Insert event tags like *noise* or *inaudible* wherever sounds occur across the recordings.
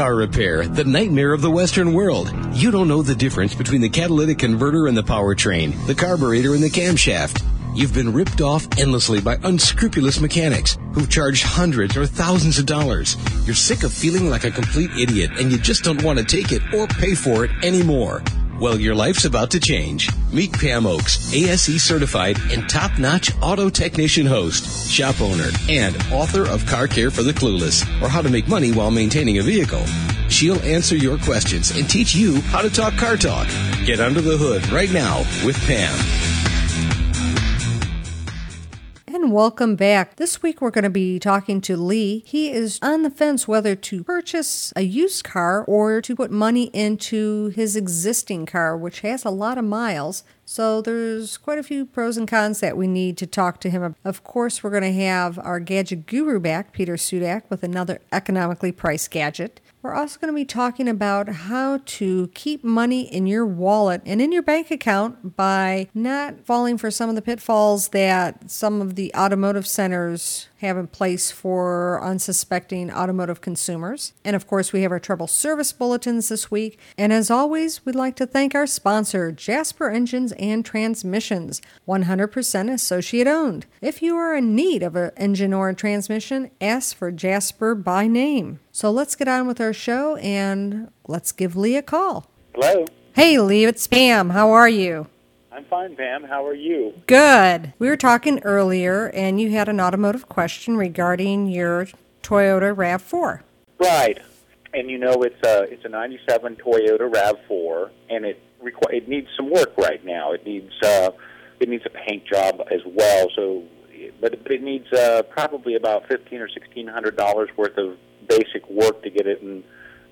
Car repair, the nightmare of the Western world. You don't know the difference between the catalytic converter and the powertrain, the carburetor and the camshaft. You've been ripped off endlessly by unscrupulous mechanics who've charged hundreds or thousands of dollars. You're sick of feeling like a complete idiot and you just don't want to take it or pay for it anymore. Well, your life's about to change. Meet Pam Oakes, ASE certified and top notch auto technician host, shop owner, and author of Car Care for the Clueless or How to Make Money While Maintaining a Vehicle. She'll answer your questions and teach you how to talk car talk. Get under the hood right now with Pam. And welcome back. This week we're going to be talking to Lee. He is on the fence whether to purchase a used car or to put money into his existing car, which has a lot of miles. So there's quite a few pros and cons that we need to talk to him about. Of course, we're going to have our gadget guru back, Peter Sudak, with another economically priced gadget. We're also going to be talking about how to keep money in your wallet and in your bank account by not falling for some of the pitfalls that some of the automotive centers have in place for unsuspecting automotive consumers. And of course, we have our trouble service bulletins this week. And as always, we'd like to thank our sponsor, Jasper Engines and Transmissions, 100% associate owned. If you are in need of an engine or a transmission, ask for Jasper by name. So let's get on with our show and let's give Lee a call. Hello. Hey, Lee, it's Pam. How are you? I'm fine, Pam. How are you? Good. We were talking earlier, and you had an automotive question regarding your Toyota RAV4. Right. And you know it's a it's a '97 Toyota Rav4, and it requ- it needs some work right now. It needs uh, it needs a paint job as well. So, but it, but it needs uh, probably about fifteen or sixteen hundred dollars worth of basic work to get it in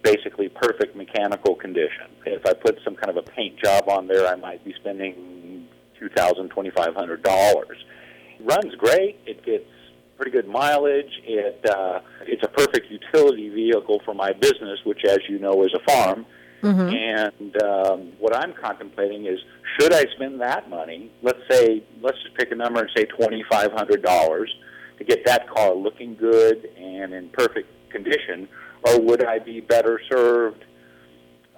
basically perfect mechanical condition. If I put some kind of a paint job on there, I might be spending two thousand, twenty five hundred dollars. Runs great. It gets pretty good mileage. It uh, it's a perfect utility vehicle for my business, which, as you know, is a farm. Mm-hmm. And um, what I'm contemplating is, should I spend that money? Let's say, let's just pick a number and say twenty five hundred dollars to get that car looking good and in perfect condition, or would I be better served,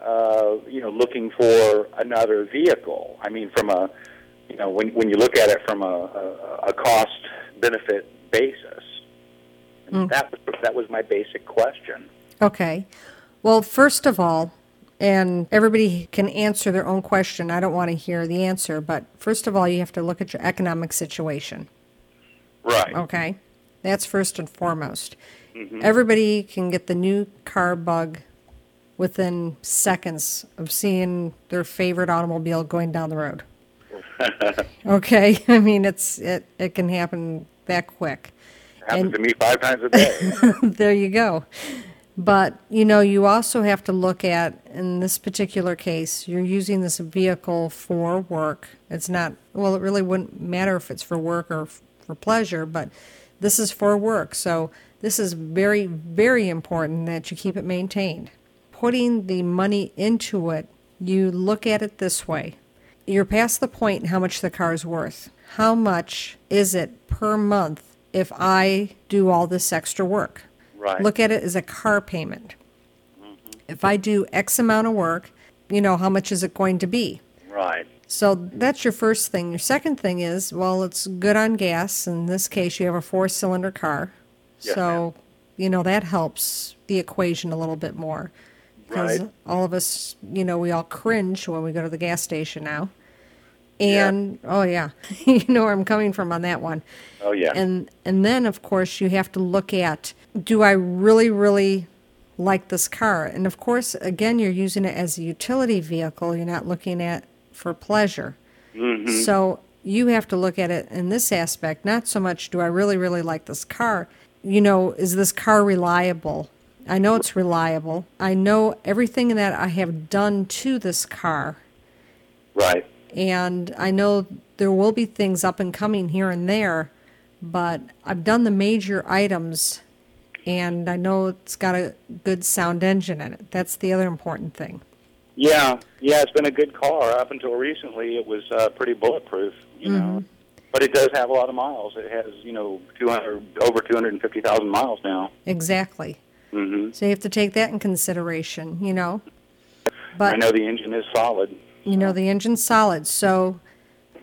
uh, you know, looking for another vehicle? I mean, from a, you know, when when you look at it from a, a, a cost benefit basis, Mm. that was that was my basic question. Okay. Well, first of all, and everybody can answer their own question. I don't want to hear the answer, but first of all, you have to look at your economic situation. Right. Okay. That's first and foremost. Mm-hmm. Everybody can get the new car bug within seconds of seeing their favorite automobile going down the road. *laughs* okay. *laughs* I mean, it's it, it can happen that quick. It Happens And- to me five times a day. *laughs* there you go. But, you know, you also have to look at, in this particular case, you're using this vehicle for work. It's not, well, it really wouldn't matter if it's for work or f- for pleasure, but this is for work. So this is very, very important that you keep it maintained. Putting the money into it, you look at it this way. You're past the point in how much the car is worth. How much is it per month if I do all this extra work? Right. Look at it as a car payment. If I do X amount of work, you know, how much is it going to be? right. So that's your first thing. Your second thing is, well, it's good on gas. In this case, you have a four cylinder car. Yes, so, you know, that helps the equation a little bit more. Because Right. all of us, you know, we all cringe when we go to the gas station now. And, oh, yeah, *laughs* you know where I'm coming from on that one. Oh yeah. And and then of course you have to look at do I really really like this car? And of course again you're using it as a utility vehicle. You're not looking at for pleasure. Mm-hmm. So you have to look at it in this aspect, not so much do I really really like this car? You know, is this car reliable? I know it's reliable. I know everything that I have done to this car right. and I know there will be things up and coming here and there, but I've done the major items and I know it's got a good sound engine in it. That's the other important thing. Yeah, yeah, it's been a good car up until recently. It was uh, pretty bulletproof, you know, but it does have a lot of miles. It has, you know, 200 over 250,000 miles now. Exactly. hmm So you have to take that in consideration, you know. But I know the engine is solid. you know the engine's solid, so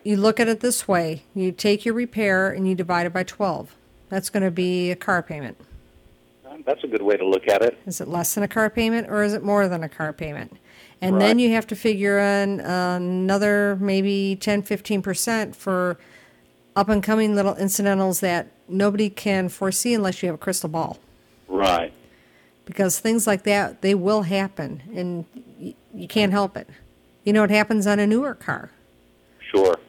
you look at it this way: you take your repair and you divide it by twelve. That's going to be a car payment. That's a good way to look at it. Is it less than a car payment or is it more than a car payment? And then you have to figure in another maybe 10, 15% for up and coming little incidentals that nobody can foresee unless you have a crystal ball. Right. Because things like that, they will happen and y- you can't help it. You know, it happens on a newer car. Sure.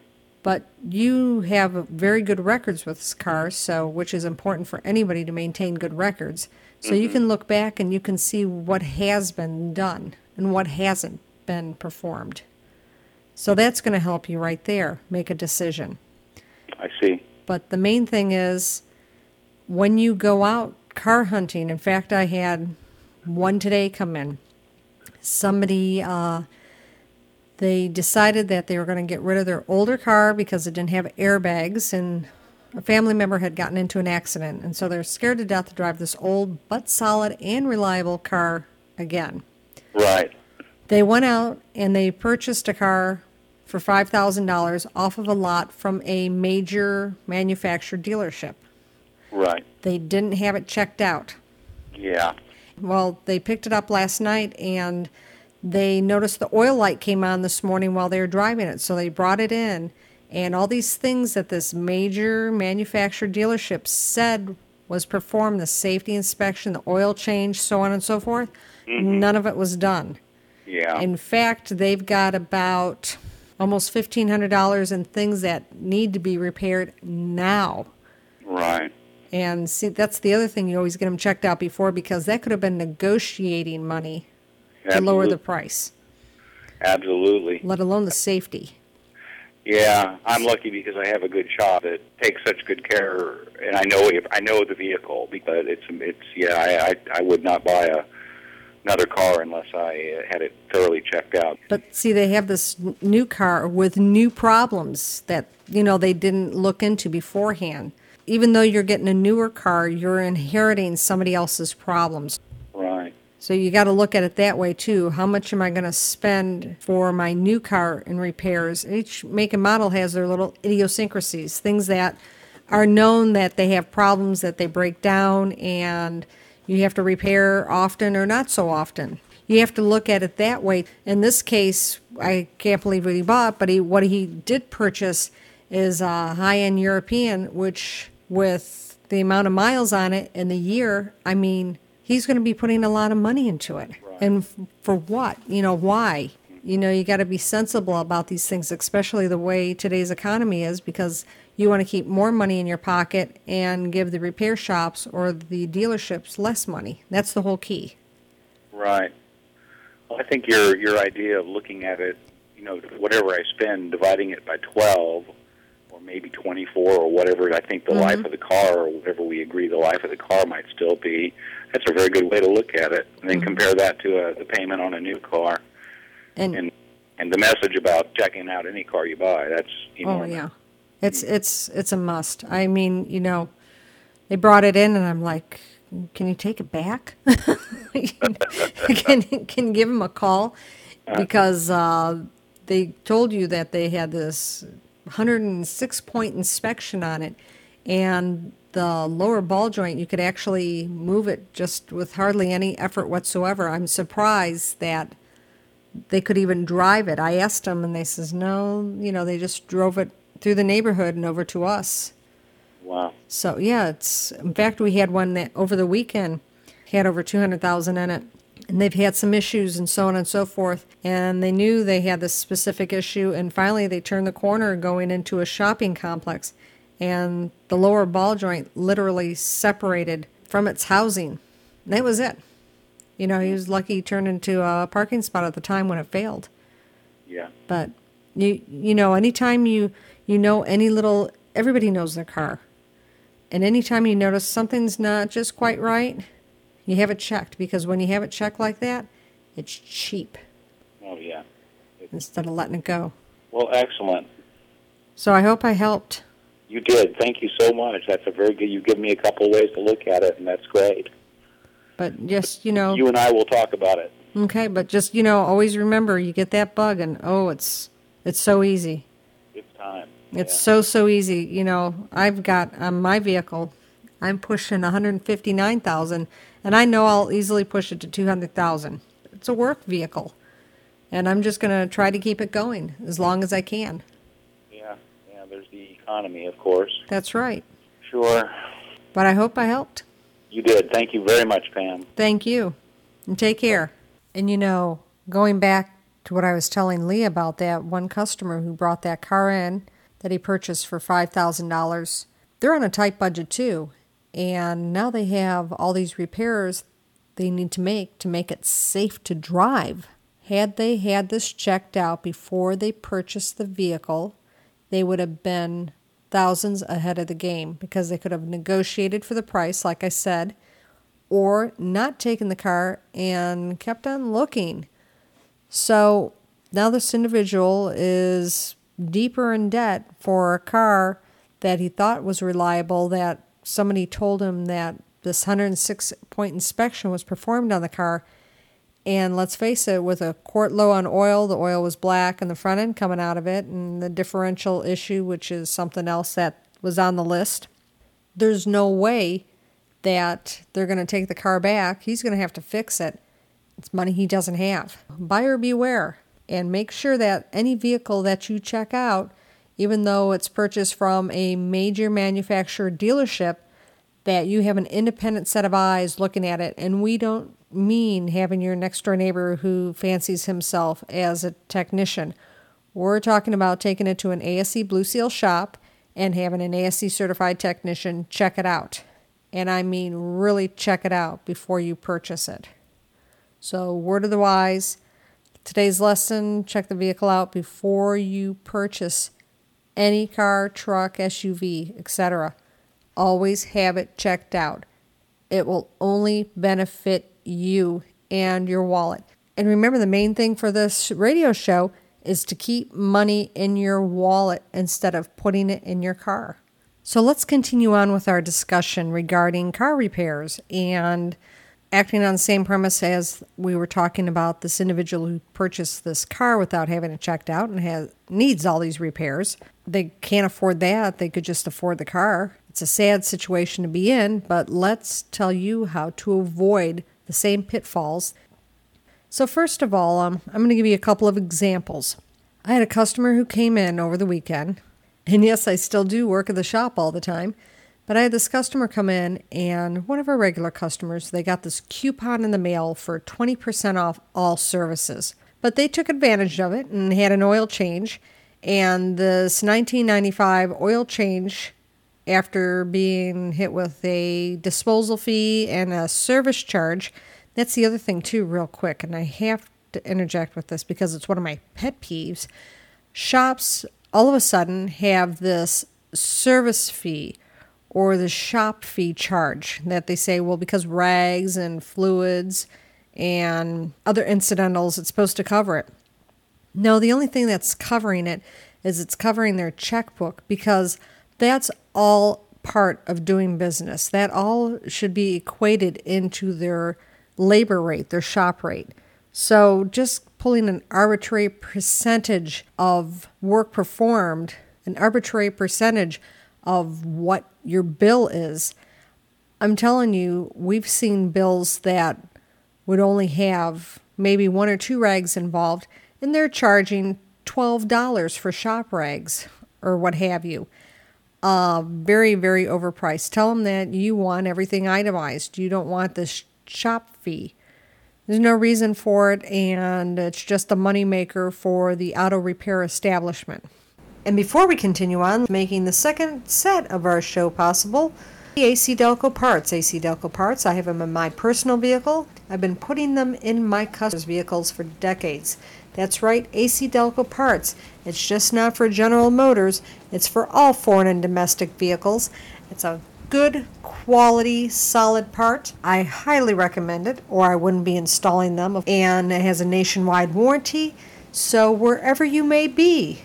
But you have very good records with this car, so which is important for anybody to maintain good records. So you mm-hmm. can look back and you can see what has been done and what hasn't been performed. So that's going to help you right there make a decision. I see. But the main thing is when you go out car hunting, in fact, I had one today come in. Somebody, uh, they decided that they were going to get rid of their older car because it didn't have airbags, and a family member had gotten into an accident. And so they're scared to death to drive this old but solid and reliable car again. Right. They went out and they purchased a car for $5,000 off of a lot from a major manufacturer dealership. Right. They didn't have it checked out. Yeah. Well, they picked it up last night and they noticed the oil light came on this morning while they were driving it. So they brought it in and all these things that this major manufacturer dealership said was performed the safety inspection, the oil change, so on and so forth mm-hmm. none of it was done. Yeah. In fact, they've got about almost $1,500 in things that need to be repaired now. right. And see, that's the other thing you always get them checked out before because that could have been negotiating money to lower the price, Absolutely. let alone the safety. Yeah, I'm lucky because I have a good shop that takes such good care, and I know I know the vehicle because it's it's yeah I I, I would not buy a another car unless I uh, had it thoroughly checked out. But see, they have this new car with new problems that, you know, they didn't look into beforehand. Even though you're getting a newer car, you're inheriting somebody else's problems. Right. So you got to look at it that way too. How much am I going to spend for my new car in repairs? Each make and model has their little idiosyncrasies, things that are known that they have problems that they break down and you have to repair often or not so often. You have to look at it that way. In this case, I can't believe what he bought, but he, what he did purchase is a high-end European, which with the amount of miles on it in the year, I mean, he's going to be putting a lot of money into it. And f- for what? You know, why? You know, you got to be sensible about these things, especially the way today's economy is, because you want to keep more money in your pocket and give the repair shops or the dealerships less money. That's the whole key. Right. Well, I think your your idea of looking at it, you know, whatever I spend, dividing it by twelve, or maybe twenty four, or whatever I think the life mm-hmm. of the car, or whatever we agree the life of the car might still be. That's a very good way to look at it, and then mm-hmm. compare that to a, the payment on a new car, And and and the message about checking out any car you buy. That's Oh yeah, it's it's it's a must. I mean, you know, they brought it in, and I'm like, can you take it back? *laughs* can can you give them a call because uh, they told you that they had this 106 point inspection on it, and the lower ball joint you could actually move it just with hardly any effort whatsoever. I'm surprised that they could even drive it. I asked them, and they says no. You know, they just drove it through the neighborhood and over to us. Wow. So yeah, it's in fact we had one that over the weekend had over two hundred thousand in it, and they've had some issues and so on and so forth. And they knew they had this specific issue, and finally they turned the corner going into a shopping complex, and the lower ball joint literally separated from its housing. And that was it. You know, he was lucky he turned into a parking spot at the time when it failed. Yeah. But you you know, anytime you you know any little everybody knows their car. And anytime you notice something's not just quite right, you have it checked because when you have it checked like that, it's cheap Oh yeah. instead of letting it go. Well, excellent. So I hope I helped. You did. Thank you so much. That's a very good. You give me a couple ways to look at it, and that's great. But just, you know. You and I will talk about it. Okay, but just, you know, always remember you get that bug and oh, it's it's so easy. It's time. It's Yeah. so so easy. You know, I've got on my vehicle, I'm pushing 159,000 and I know I'll easily push it to 200,000. It's a work vehicle. And I'm just going to try to keep it going as long as I can. Yeah, yeah. There's the economy, of course. That's right. Sure. But I hope I helped. You did. Thank you very much, Pam. Thank you. And take care. And you know, going back to what I was telling Lee about that one customer who brought that car in that he purchased for $5,000, they're on a tight budget too. And now they have all these repairs they need to make to make it safe to drive. Had they had this checked out before they purchased the vehicle, they would have been thousands ahead of the game because they could have negotiated for the price, like I said, or not taken the car and kept on looking. So now this individual is deeper in debt for a car that he thought was reliable, that somebody told him that this 106 point inspection was performed on the car. And let's face it, with a quart low on oil, the oil was black and the front end coming out of it, and the differential issue, which is something else that was on the list. There's no way that they're going to take the car back. He's going to have to fix it. It's money he doesn't have. Buyer beware and make sure that any vehicle that you check out, even though it's purchased from a major manufacturer dealership, that you have an independent set of eyes looking at it. And we don't mean having your next door neighbor who fancies himself as a technician. We're talking about taking it to an ASE Blue Seal shop and having an ASE certified technician check it out. And I mean, really check it out before you purchase it. So, word of the wise today's lesson check the vehicle out before you purchase any car, truck, SUV, etc. Always have it checked out. It will only benefit you and your wallet. And remember, the main thing for this radio show is to keep money in your wallet instead of putting it in your car. So let's continue on with our discussion regarding car repairs and acting on the same premise as we were talking about this individual who purchased this car without having it checked out and has needs all these repairs. They can't afford that. They could just afford the car. It's a sad situation to be in, but let's tell you how to avoid the same pitfalls. So first of all, um, I'm going to give you a couple of examples. I had a customer who came in over the weekend, and yes, I still do work at the shop all the time. But I had this customer come in, and one of our regular customers, they got this coupon in the mail for 20% off all services. But they took advantage of it and had an oil change. And this 1995 oil change, after being hit with a disposal fee and a service charge, that's the other thing, too, real quick. And I have to interject with this because it's one of my pet peeves. Shops all of a sudden have this service fee or the shop fee charge that they say, well, because rags and fluids and other incidentals, it's supposed to cover it. No, the only thing that's covering it is it's covering their checkbook because that's all part of doing business. That all should be equated into their labor rate, their shop rate. So just pulling an arbitrary percentage of work performed, an arbitrary percentage of what your bill is. I'm telling you, we've seen bills that would only have maybe one or two rags involved, and they're charging $12 for shop rags or what have you. Uh, very, very overpriced. Tell them that you want everything itemized. You don't want the shop fee. There's no reason for it, and it's just a moneymaker for the auto repair establishment. And before we continue on, making the second set of our show possible, the AC Delco parts. AC Delco parts, I have them in my personal vehicle. I've been putting them in my customers' vehicles for decades. That's right, AC Delco parts. It's just not for General Motors, it's for all foreign and domestic vehicles. It's a good quality, solid part. I highly recommend it, or I wouldn't be installing them. And it has a nationwide warranty, so wherever you may be,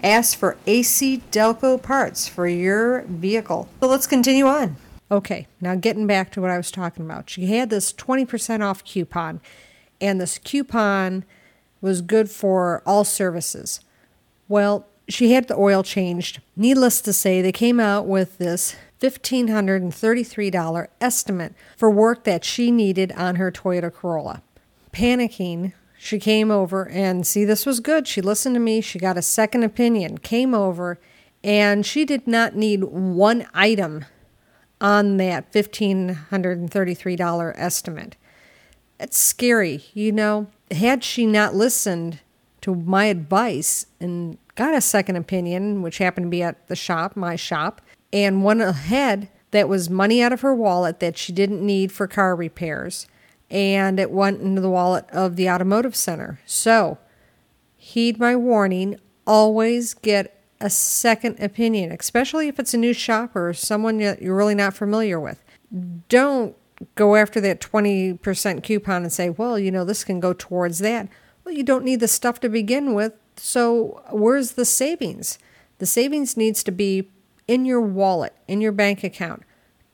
ask for AC Delco parts for your vehicle. So let's continue on. Okay, now getting back to what I was talking about. She had this 20% off coupon, and this coupon was good for all services. Well, she had the oil changed. Needless to say, they came out with this $1,533 estimate for work that she needed on her Toyota Corolla. Panicking, she came over and see this was good. She listened to me. She got a second opinion, came over, and she did not need one item on that $1,533 estimate. It's scary, you know. Had she not listened to my advice and got a second opinion, which happened to be at the shop, my shop, and one ahead that was money out of her wallet that she didn't need for car repairs, and it went into the wallet of the automotive center. So, heed my warning, always get a second opinion, especially if it's a new shopper or someone that you're really not familiar with. Don't go after that 20% coupon and say, well, you know, this can go towards that. Well, you don't need the stuff to begin with. So, where's the savings? The savings needs to be in your wallet, in your bank account.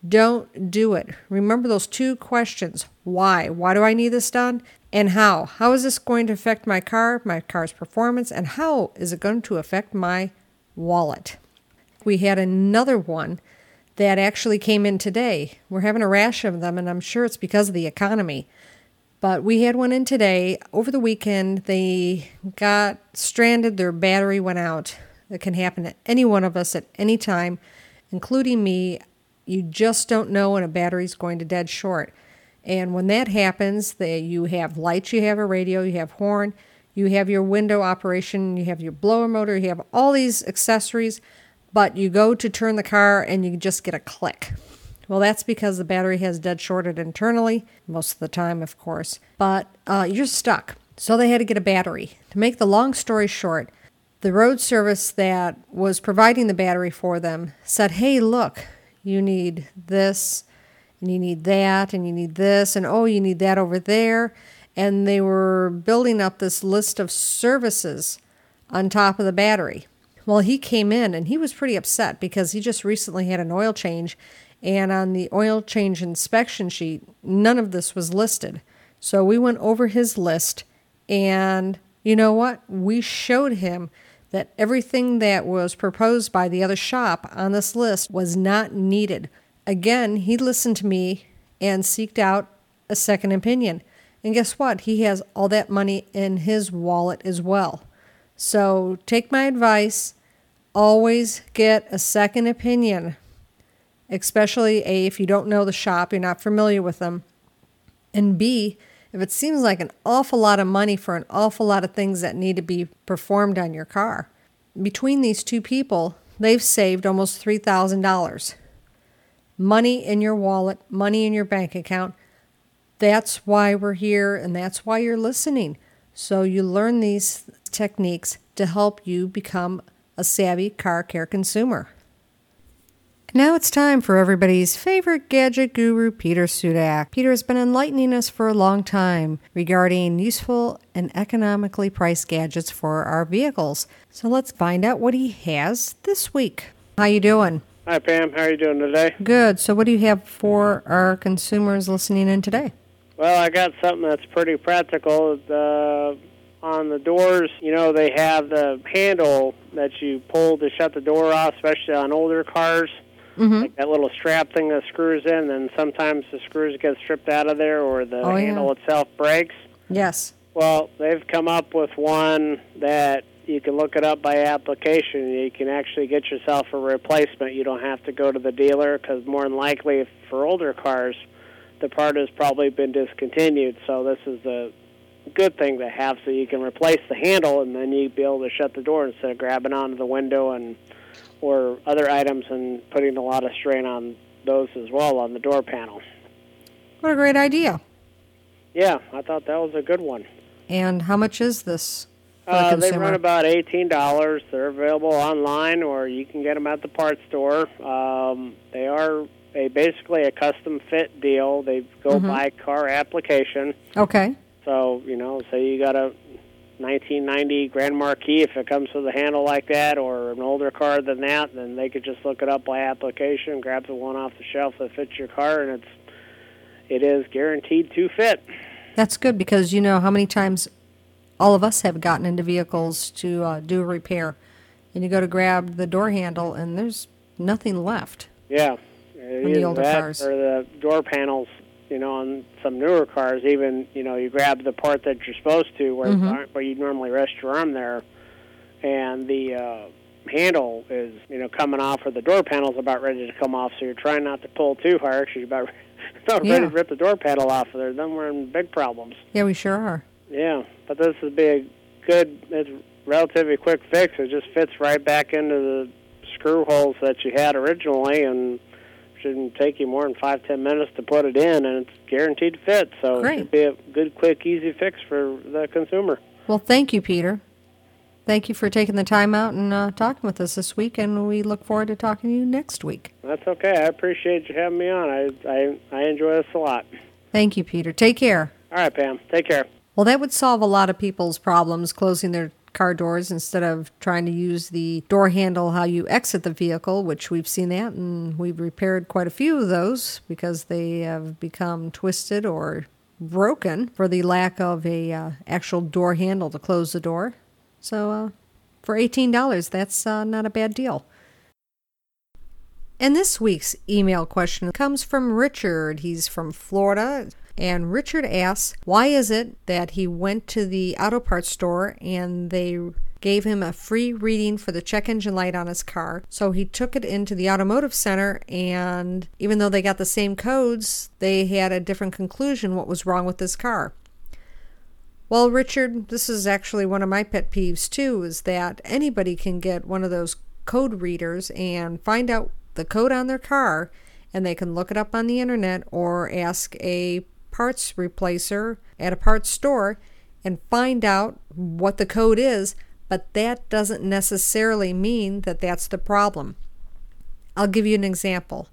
Don't do it. Remember those two questions why? Why do I need this done? And how? How is this going to affect my car, my car's performance, and how is it going to affect my wallet? We had another one that actually came in today. We're having a rash of them, and I'm sure it's because of the economy. But we had one in today. Over the weekend, they got stranded, their battery went out. It can happen to any one of us at any time, including me. You just don't know when a battery's going to dead short. And when that happens, they, you have lights, you have a radio, you have horn, you have your window operation, you have your blower motor, you have all these accessories, but you go to turn the car and you just get a click. Well, that's because the battery has dead shorted internally, most of the time, of course, but uh, you're stuck. So they had to get a battery. To make the long story short, the road service that was providing the battery for them said, Hey, look, you need this, and you need that, and you need this, and oh, you need that over there. And they were building up this list of services on top of the battery. Well, he came in and he was pretty upset because he just recently had an oil change, and on the oil change inspection sheet, none of this was listed. So we went over his list, and you know what? We showed him that everything that was proposed by the other shop on this list was not needed. Again, he listened to me and seeked out a second opinion. And guess what? He has all that money in his wallet as well. So take my advice. Always get a second opinion, especially A, if you don't know the shop, you're not familiar with them. And B, if it seems like an awful lot of money for an awful lot of things that need to be performed on your car. Between these two people, they've saved almost $3,000. Money in your wallet, money in your bank account. That's why we're here and that's why you're listening. So you learn these techniques to help you become a savvy car care consumer. Now it's time for everybody's favorite gadget guru, Peter Sudak. Peter has been enlightening us for a long time regarding useful and economically priced gadgets for our vehicles. So let's find out what he has this week. How you doing? Hi Pam, how are you doing today? Good. So what do you have for our consumers listening in today? Well, I got something that's pretty practical. The on the doors, you know, they have the handle that you pull to shut the door off, especially on older cars Mm-hmm. like that little strap thing that screws in, and sometimes the screws get stripped out of there or the Oh, yeah. handle itself breaks. Yes. Well, they've come up with one that you can look it up by application. You can actually get yourself a replacement. You don't have to go to the dealer because more than likely, for older cars, the part has probably been discontinued. So this is a good thing to have, so you can replace the handle and then you'd be able to shut the door instead of grabbing onto the window and or other items and putting a lot of strain on those as well on the door panel. What a great idea. Yeah, I thought that was a good one. And how much is this the Uh, they run about eighteen dollars. They're available online, or you can get them at the parts store. Um, they are a basically a custom fit deal. They go Mhm. by car application. okay. So you know, say you got a 1990 Grand Marquis, if it comes with a handle like that, or an older car than that, then they could just look it up by application, grab the one off the shelf that fits your car, and it's it is guaranteed to fit. That's good because you know how many times all of us have gotten into vehicles to uh, do a repair, and you go to grab the door handle, and there's nothing left. Yeah, on the older cars. or the door panels. You know, on some newer cars, even you know, you grab the part that you're supposed to, where Mhm. where you normally rest your arm there, and the uh, handle is you know coming off, or the door panel's about ready to come off. So you're trying not to pull too hard. 'cause You're about *laughs* about ready Yeah. to rip the door panel off of there. Then we're in big problems. Yeah, we sure are. Yeah, but this would be a good, it's relatively quick fix. It just fits right back into the screw holes that you had originally, and shouldn't take you more than five ten minutes to put it in, and it's guaranteed to fit. So Great. it should be a good, quick, easy fix for the consumer. Well, thank you, Peter. Thank you for taking the time out and uh, talking with us this week, and we look forward to talking to you next week. That's okay. I appreciate you having me on. I I, I enjoy this a lot. Thank you, Peter. Take care. All right, Pam. Take care. Well, that would solve a lot of people's problems closing their car doors instead of trying to use the door handle how you exit the vehicle, which we've seen that and we've repaired quite a few of those because they have become twisted or broken for the lack of a uh, actual door handle to close the door. So, uh, for $18, that's uh, not a bad deal. And this week's email question comes from Richard. He's from Florida. And Richard asks, why is it that he went to the auto parts store and they gave him a free reading for the check engine light on his car? So he took it into the automotive center, and even though they got the same codes, they had a different conclusion what was wrong with this car. Well, Richard, this is actually one of my pet peeves too is that anybody can get one of those code readers and find out the code on their car and they can look it up on the internet or ask a parts replacer at a parts store and find out what the code is, but that doesn't necessarily mean that that's the problem. I'll give you an example.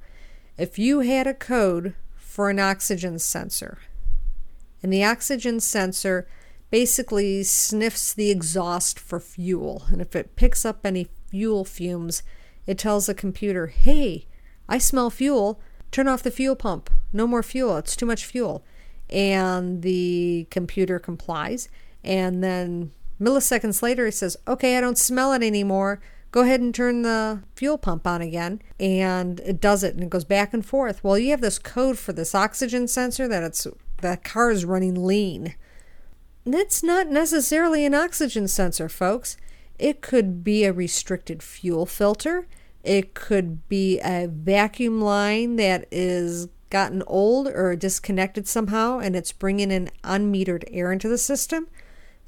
If you had a code for an oxygen sensor, and the oxygen sensor basically sniffs the exhaust for fuel. And if it picks up any fuel fumes, it tells the computer, hey, I smell fuel. Turn off the fuel pump. No more fuel. It's too much fuel. And the computer complies. And then milliseconds later, it says, okay, I don't smell it anymore. Go ahead and turn the fuel pump on again. And it does it and it goes back and forth. Well, you have this code for this oxygen sensor that it's the car is running lean. That's not necessarily an oxygen sensor, folks. It could be a restricted fuel filter. It could be a vacuum line that is gotten old or disconnected somehow and it's bringing in unmetered air into the system.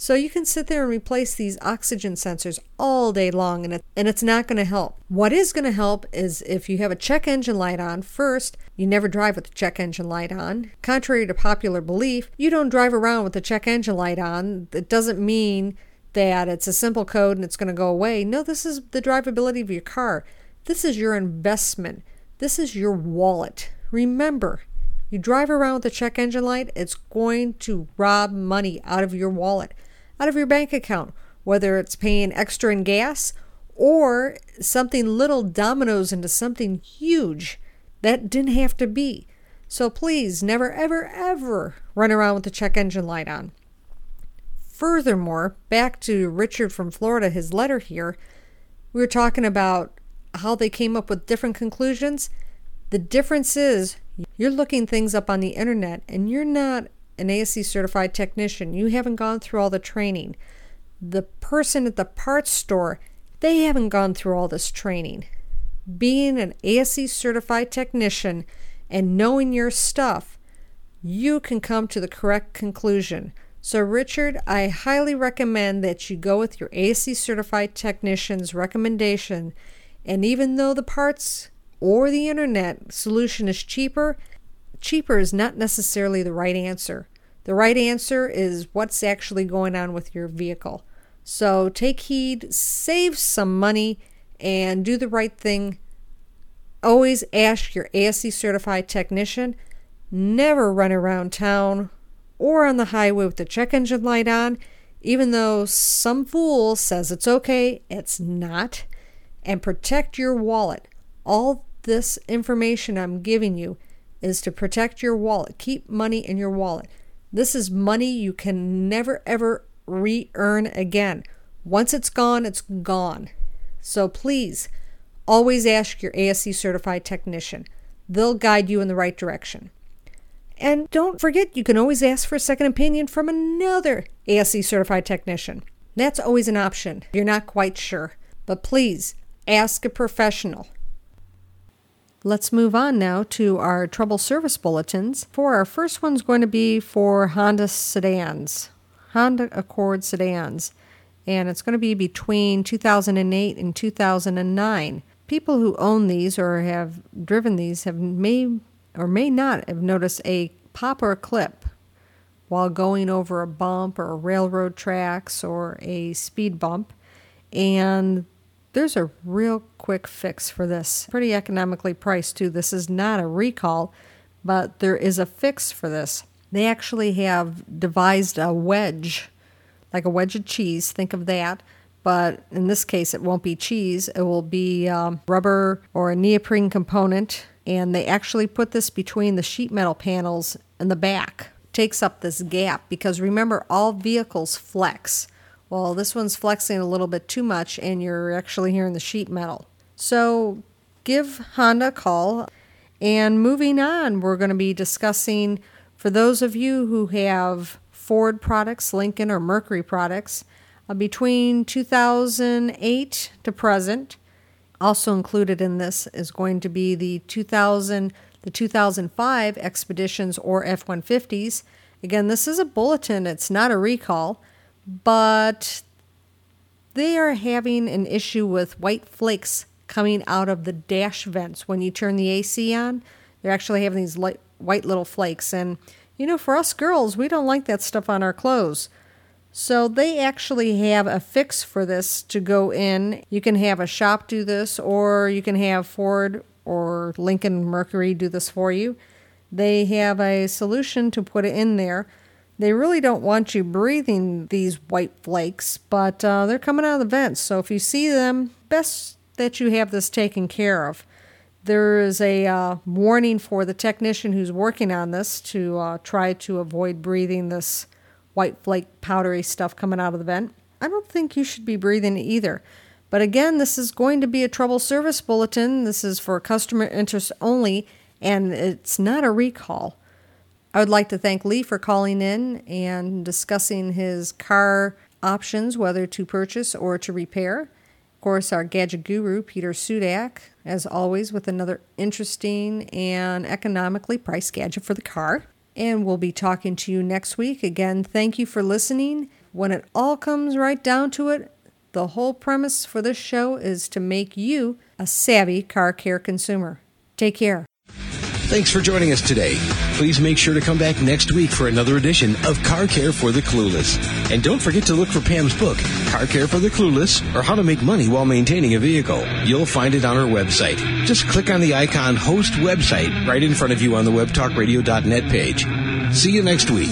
So you can sit there and replace these oxygen sensors all day long and, it, and it's not going to help. What is going to help is if you have a check engine light on, first, you never drive with the check engine light on. Contrary to popular belief, you don't drive around with the check engine light on. It doesn't mean that it's a simple code and it's going to go away. No, this is the drivability of your car. This is your investment. This is your wallet. Remember, you drive around with a check engine light, it's going to rob money out of your wallet, out of your bank account, whether it's paying extra in gas or something little dominoes into something huge that didn't have to be. So please never, ever, ever run around with the check engine light on. Furthermore, back to Richard from Florida, his letter here, we were talking about how they came up with different conclusions. The difference is you're looking things up on the internet and you're not an ASE certified technician. You haven't gone through all the training. The person at the parts store, they haven't gone through all this training. Being an ASE certified technician and knowing your stuff, you can come to the correct conclusion. So, Richard, I highly recommend that you go with your ASE certified technician's recommendation. And even though the parts or the internet solution is cheaper, cheaper is not necessarily the right answer. The right answer is what's actually going on with your vehicle. So take heed, save some money, and do the right thing. Always ask your ASE certified technician. Never run around town or on the highway with the check engine light on. Even though some fool says it's okay, it's not. And protect your wallet. All this information I'm giving you is to protect your wallet. Keep money in your wallet. This is money you can never ever re earn again. Once it's gone, it's gone. So please always ask your ASE certified technician. They'll guide you in the right direction. And don't forget, you can always ask for a second opinion from another ASE certified technician. That's always an option. You're not quite sure. But please ask a professional. Let's move on now to our trouble service bulletins. For our first one's going to be for Honda sedans, Honda Accord sedans, and it's going to be between 2008 and 2009. People who own these or have driven these have may or may not have noticed a pop or a clip while going over a bump or railroad tracks or a speed bump, and there's a real quick fix for this. Pretty economically priced, too. This is not a recall, but there is a fix for this. They actually have devised a wedge, like a wedge of cheese. Think of that. But in this case, it won't be cheese, it will be um, rubber or a neoprene component. And they actually put this between the sheet metal panels and the back. Takes up this gap because remember, all vehicles flex. Well, this one's flexing a little bit too much, and you're actually hearing the sheet metal. So give Honda a call. And moving on, we're going to be discussing for those of you who have Ford products, Lincoln, or Mercury products, uh, between 2008 to present. Also included in this is going to be the 2000, the 2005 Expeditions or F-150s. Again, this is a bulletin; it's not a recall but they are having an issue with white flakes coming out of the dash vents when you turn the AC on. They're actually having these light, white little flakes. And, you know, for us girls, we don't like that stuff on our clothes. So they actually have a fix for this to go in. You can have a shop do this, or you can have Ford or Lincoln Mercury do this for you. They have a solution to put it in there. They really don't want you breathing these white flakes, but uh, they're coming out of the vents. So if you see them, best that you have this taken care of. There is a uh, warning for the technician who's working on this to uh, try to avoid breathing this white flake powdery stuff coming out of the vent. I don't think you should be breathing either. But again, this is going to be a trouble service bulletin. This is for customer interest only, and it's not a recall. I would like to thank Lee for calling in and discussing his car options, whether to purchase or to repair. Of course, our gadget guru, Peter Sudak, as always, with another interesting and economically priced gadget for the car. And we'll be talking to you next week. Again, thank you for listening. When it all comes right down to it, the whole premise for this show is to make you a savvy car care consumer. Take care. Thanks for joining us today. Please make sure to come back next week for another edition of Car Care for the Clueless. And don't forget to look for Pam's book, Car Care for the Clueless, or How to Make Money While Maintaining a Vehicle. You'll find it on our website. Just click on the icon Host Website right in front of you on the webtalkradio.net page. See you next week.